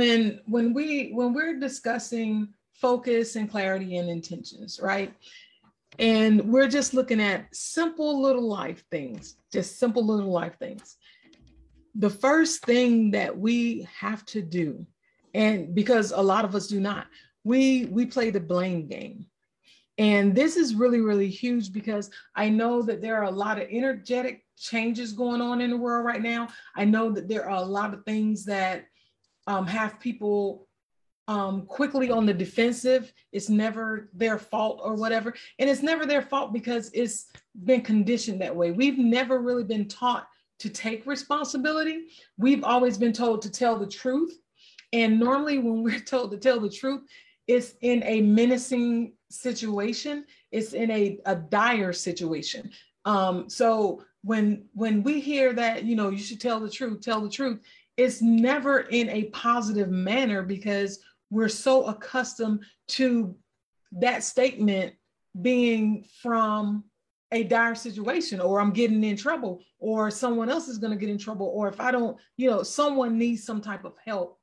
when when we when we're discussing focus and clarity and intentions, right? And we're just looking at simple little life things, just simple little life things. The first thing that we have to do, and because a lot of us do not, we we play the blame game. And this is really, really huge because I know that there are a lot of energetic changes going on in the world right now. I know that there are a lot of things that um, have people um, quickly on the defensive. It's never their fault or whatever. And it's never their fault because it's been conditioned that way. We've never really been taught to take responsibility. We've always been told to tell the truth. And normally, when we're told to tell the truth, it's in a menacing situation, it's in a, a dire situation. Um, so when when we hear that, you know, you should tell the truth, tell the truth, it's never in a positive manner because we're so accustomed to that statement being from a dire situation or I'm getting in trouble or someone else is going to get in trouble or if I don't, you know, someone needs some type of help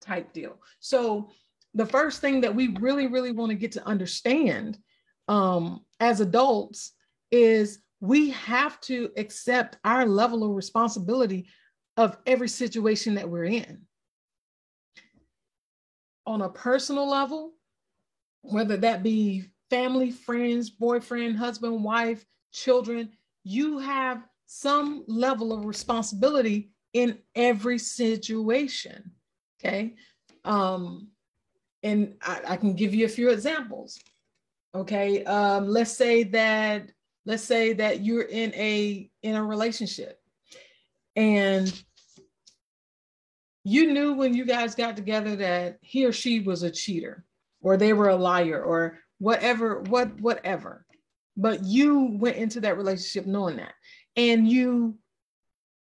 type deal. So the first thing that we really, really want to get to understand um, as adults is we have to accept our level of responsibility of every situation that we're in on a personal level, whether that be family, friends, boyfriend, husband, wife, children, you have some level of responsibility in every situation. Okay. Um, and I, I can give you a few examples. Okay. Um, let's say that let's say that you're in a in a relationship and you knew when you guys got together that he or she was a cheater or they were a liar or whatever what whatever. But you went into that relationship knowing that. And you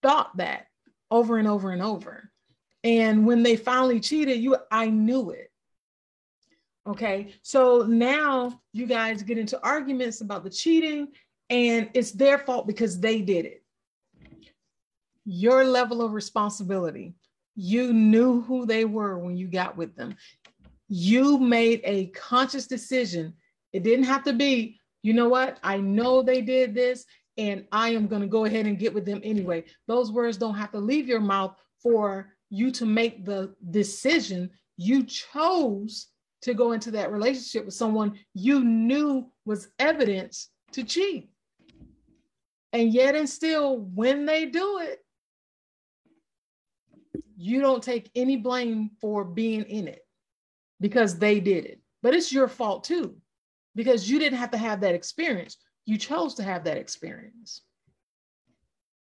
thought that over and over and over. And when they finally cheated you i knew it. Okay? So now you guys get into arguments about the cheating and it's their fault because they did it your level of responsibility you knew who they were when you got with them. You made a conscious decision. It didn't have to be, you know what? I know they did this and I am going to go ahead and get with them anyway. Those words don't have to leave your mouth for you to make the decision. You chose to go into that relationship with someone you knew was evidence to cheat. And yet, and still, when they do it, you don't take any blame for being in it because they did it. But it's your fault too, because you didn't have to have that experience. You chose to have that experience.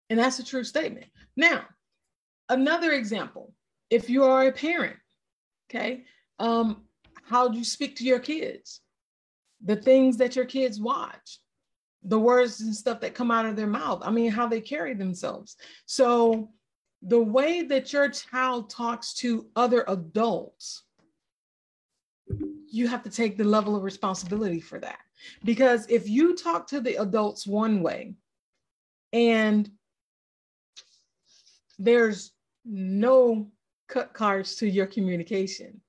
And that's a true statement. Now, another example if you are a parent, okay, um, how do you speak to your kids? The things that your kids watch, the words and stuff that come out of their mouth. I mean, how they carry themselves. So, the way that your child talks to other adults, you have to take the level of responsibility for that. Because if you talk to the adults one way and there's no cut cards to your communication,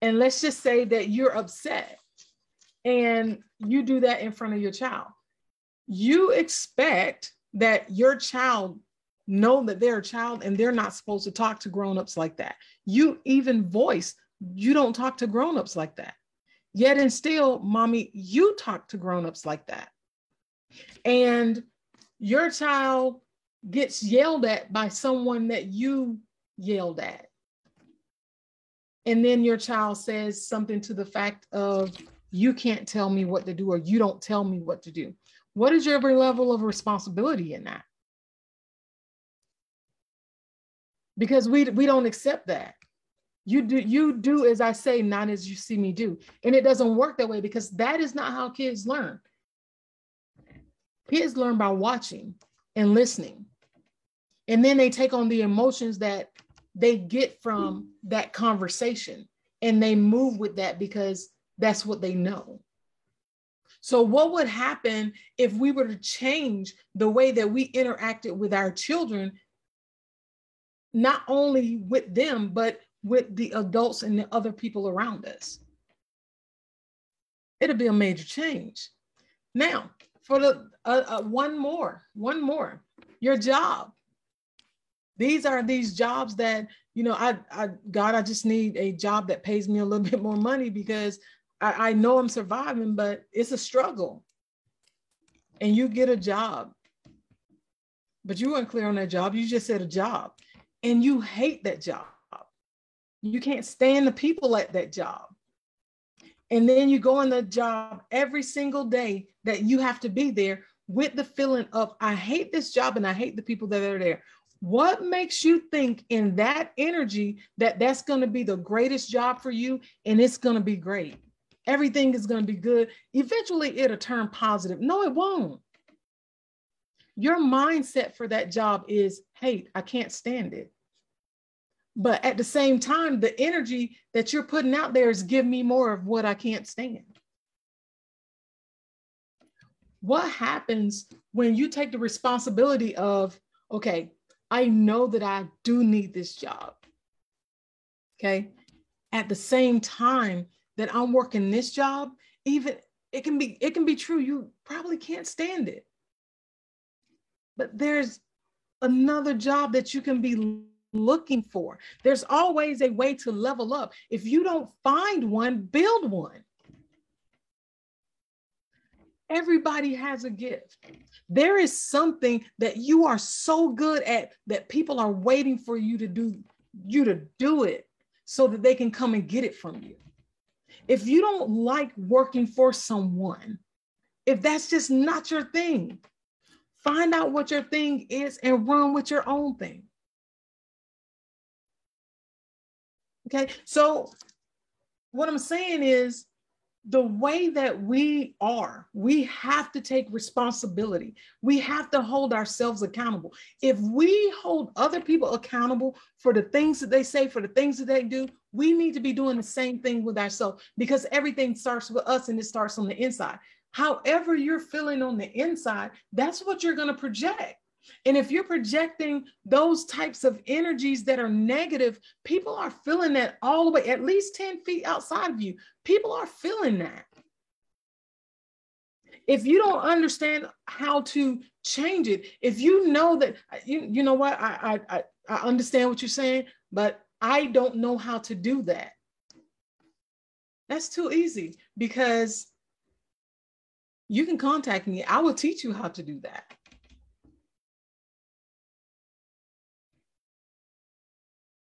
and let's just say that you're upset and you do that in front of your child, you expect that your child know that they're a child and they're not supposed to talk to grown-ups like that. You even voice, you don't talk to grown-ups like that. Yet and still, mommy, you talk to grown-ups like that. And your child gets yelled at by someone that you yelled at. And then your child says something to the fact of, you can't tell me what to do, or you don't tell me what to do. What is your level of responsibility in that? Because we we don't accept that. You do you do as i say not as you see me do. And it doesn't work that way because that is not how kids learn. Kids learn by watching and listening. And then they take on the emotions that they get from that conversation and they move with that because that's what they know. So what would happen if we were to change the way that we interacted with our children not only with them, but with the adults and the other people around us. It'll be a major change. Now, for the uh, uh, one more, one more, your job. These are these jobs that you know. I, I, God, I just need a job that pays me a little bit more money because I, I know I'm surviving, but it's a struggle. And you get a job, but you weren't clear on that job. You just said a job, and you hate that job. You can't stand the people at that job. And then you go on the job every single day that you have to be there with the feeling of, I hate this job and I hate the people that are there. What makes you think in that energy that that's going to be the greatest job for you and it's going to be great? Everything is going to be good. Eventually, it'll turn positive. No, it won't. Your mindset for that job is hate. I can't stand it. But at the same time, the energy that you're putting out there is give me more of what I can't stand. What happens when you take the responsibility of, okay, I know that I do need this job. Okay. At the same time that I'm working this job, even it can be it can be true you probably can't stand it. But there's another job that you can be looking for. There's always a way to level up. If you don't find one, build one. Everybody has a gift. There is something that you are so good at that people are waiting for you to do you to do it so that they can come and get it from you. If you don't like working for someone, if that's just not your thing, find out what your thing is and run with your own thing. Okay, so what I'm saying is the way that we are, we have to take responsibility. We have to hold ourselves accountable. If we hold other people accountable for the things that they say, for the things that they do, we need to be doing the same thing with ourselves because everything starts with us and it starts on the inside. However, you're feeling on the inside, that's what you're going to project. And if you're projecting those types of energies that are negative, people are feeling that all the way, at least 10 feet outside of you. People are feeling that. If you don't understand how to change it, if you know that, you, you know what, I, I, I understand what you're saying, but I don't know how to do that. That's too easy because you can contact me. I will teach you how to do that.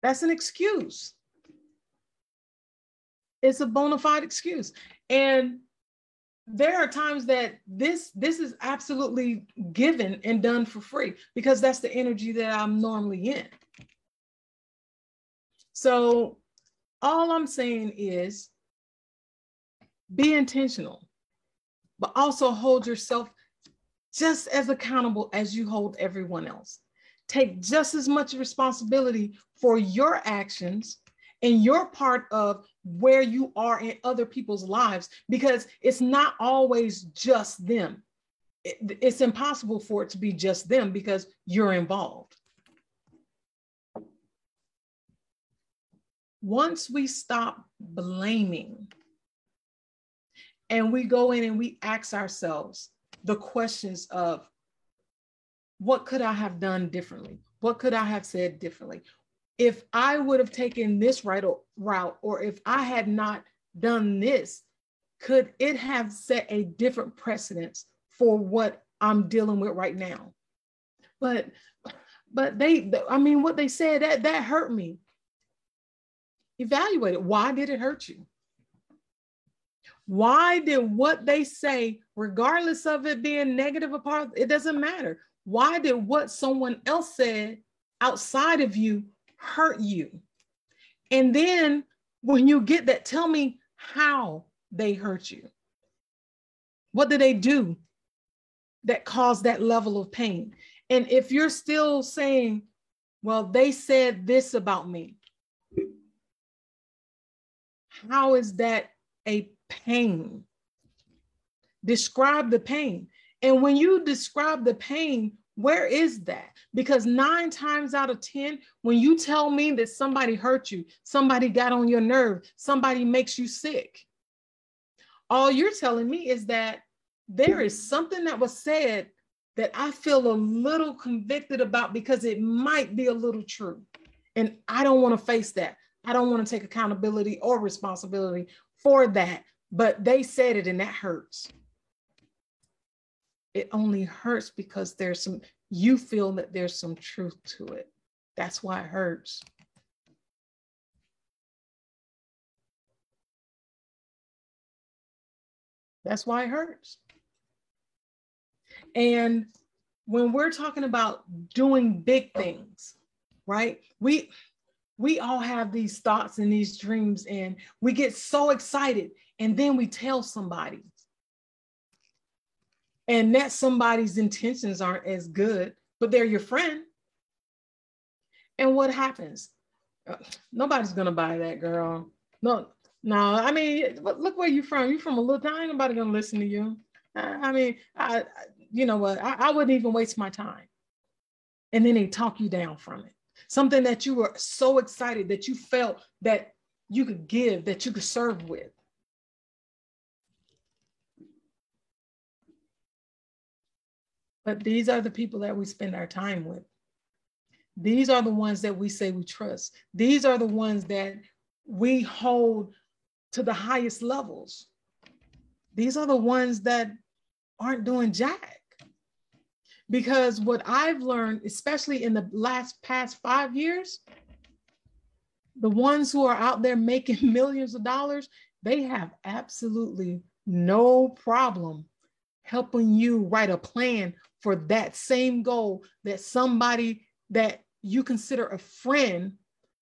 That's an excuse. It's a bona fide excuse. And there are times that this this is absolutely given and done for free because that's the energy that I'm normally in. So all I'm saying is be intentional, but also hold yourself just as accountable as you hold everyone else take just as much responsibility for your actions and your part of where you are in other people's lives because it's not always just them. It, it's impossible for it to be just them because you're involved. Once we stop blaming and we go in and we ask ourselves the questions of what could I have done differently? What could I have said differently? If I would have taken this right route, or if I had not done this, could it have set a different precedence for what I'm dealing with right now? But but they i mean what they said that that hurt me evaluate it why did it hurt you why did what they say regardless of it being negative apart it doesn't matter why did what someone else said outside of you hurt you? And then when you get that, tell me how they hurt you. What did they do that caused that level of pain? And if you're still saying, well, they said this about me, how is that a pain? Describe the pain. And when you describe the pain, Where is that? Because nine times out of 10, when you tell me that somebody hurt you, somebody got on your nerve, somebody makes you sick, all you're telling me is that there is something that was said that I feel a little convicted about because it might be a little true. And I don't want to face that. I don't want to take accountability or responsibility for that. But they said it and that hurts. It only hurts because there's some, you feel that there's some truth to it. That's why it hurts. That's why it hurts. And when we're talking about doing big things, right? We we all have these thoughts and these dreams and we get so excited and then we tell somebody. And that somebody's intentions aren't as good, but they're your friend. And what happens? Uh, nobody's gonna buy that girl. No, no, I mean, look where you're from. You're from a little town. Nobody gonna listen to you. I, mean, I, you know what? I, I wouldn't even waste my time. And then they talk you down from it. Something that you were so excited that you felt that you could give, that you could serve with. But these are the people that we spend our time with. These are the ones that we say we trust. These are the ones that we hold to the highest levels. These are the ones that aren't doing jack. Because what I've learned, especially in the last past five years, the ones who are out there making millions of dollars, they have absolutely no problem helping you write a plan for that same goal that somebody that you consider a friend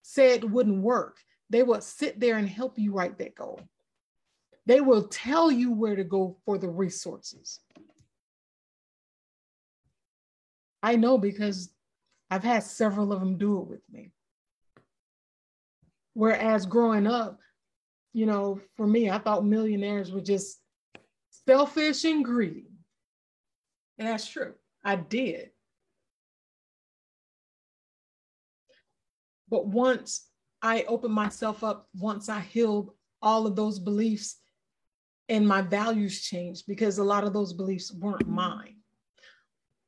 said wouldn't work. They will sit there and help you write that goal. They will tell you where to go for the resources. I know because I've had several of them do it with me. Whereas growing up, you know, for me, I thought millionaires were just selfish and greedy. And that's true. I did. But once I opened myself up, once I healed all of those beliefs and my values changed because a lot of those beliefs weren't mine.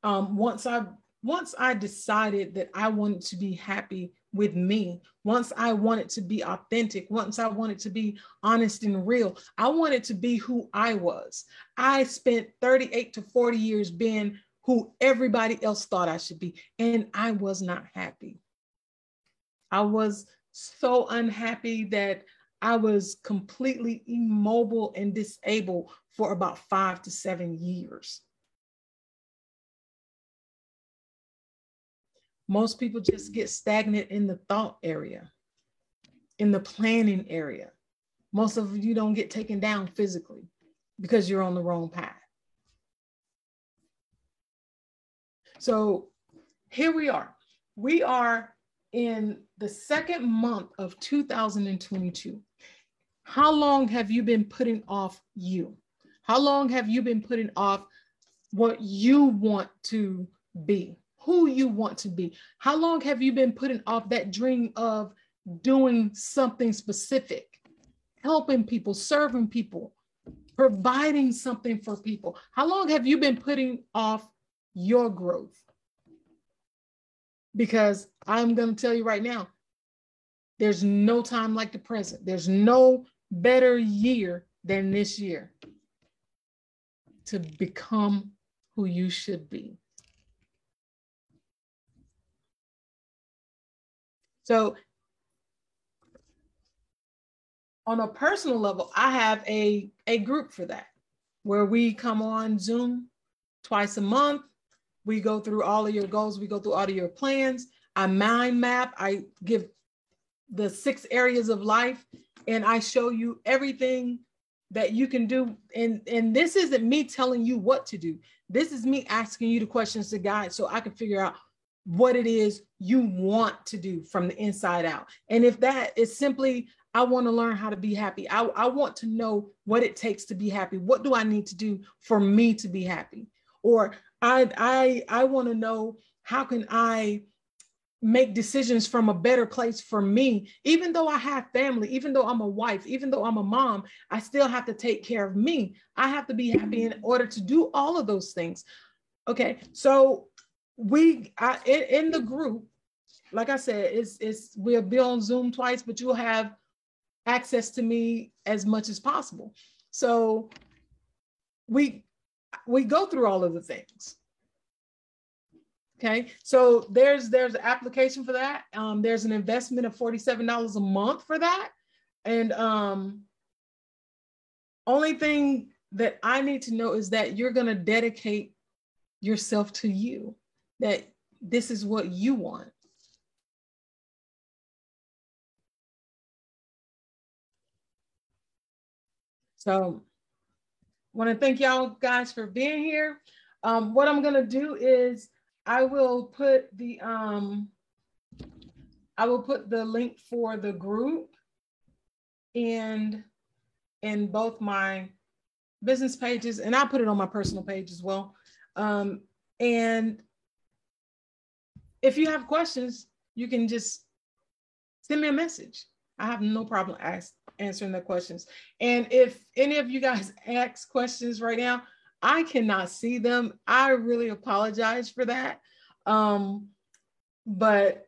Um, once I once I decided that I wanted to be happy with me, once I wanted to be authentic, once I wanted to be honest and real, I wanted to be who I was. I spent 38 to 40 years being who everybody else thought I should be, and I was not happy. I was so unhappy that I was completely immobile and disabled for about five to seven years. Most people just get stagnant in the thought area, in the planning area. Most of you don't get taken down physically because you're on the wrong path. So here we are. We are in the second month of 2022. How long have you been putting off you? How long have you been putting off what you want to be, who you want to be? How long have you been putting off that dream of doing something specific, helping people, serving people, providing something for people? How long have you been putting off your growth? Because I'm going to tell you right now, there's no time like the present. There's no better year than this year to become who you should be. So, on a personal level, I have a, a group for that where we come on Zoom twice a month. We go through all of your goals, we go through all of your plans. I mind map, I give the six areas of life and I show you everything that you can do. And, and this isn't me telling you what to do. This is me asking you the questions to guide so I can figure out what it is you want to do from the inside out. And if that is simply, I want to learn how to be happy. I, I want to know what it takes to be happy. What do I need to do for me to be happy? or I I I want to know how can I make decisions from a better place for me even though i have family even though i'm a wife even though i'm a mom i still have to take care of me i have to be happy in order to do all of those things okay so we I, in, in the group like i said it's it's we'll be on zoom twice but you'll have access to me as much as possible so we we go through all of the things Okay, so there's there's an application for that. Um, there's an investment of $47 a month for that. And um, only thing that I need to know is that you're gonna dedicate yourself to you, that this is what you want. So I want to thank y'all guys for being here. Um, what I'm gonna do is I will put the um I will put the link for the group and in both my business pages and I'll put it on my personal page as well. Um, and if you have questions, you can just send me a message. I have no problem ask, answering the questions. And if any of you guys ask questions right now, I cannot see them. I really apologize for that. Um, but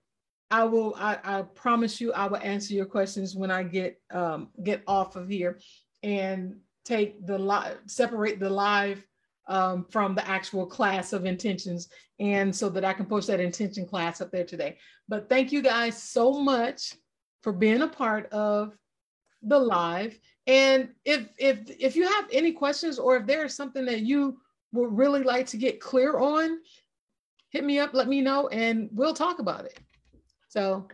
I will, I, I, promise you, I will answer your questions when I get um, get off of here and take the live, separate the live um, from the actual class of intentions. And so that I can post that intention class up there today. But thank you guys so much for being a part of the live. And if if if you have any questions or if there is something that you would really like to get clear on, hit me up, let me know, and we'll talk about it. So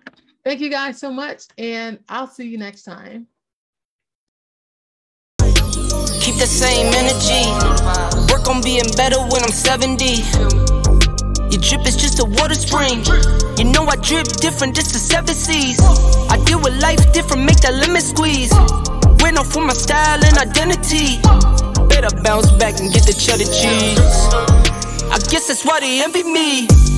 thank you guys so much, and I'll see you next time. Keep the same energy. Work on being better when I'm 70. Your drip is just a water spring. You know I drip different, just the seven seas. I deal with life different, make that limit squeeze. Went off for my style and identity. Better bounce back and get the cheddar cheese. I guess that's why they envy me.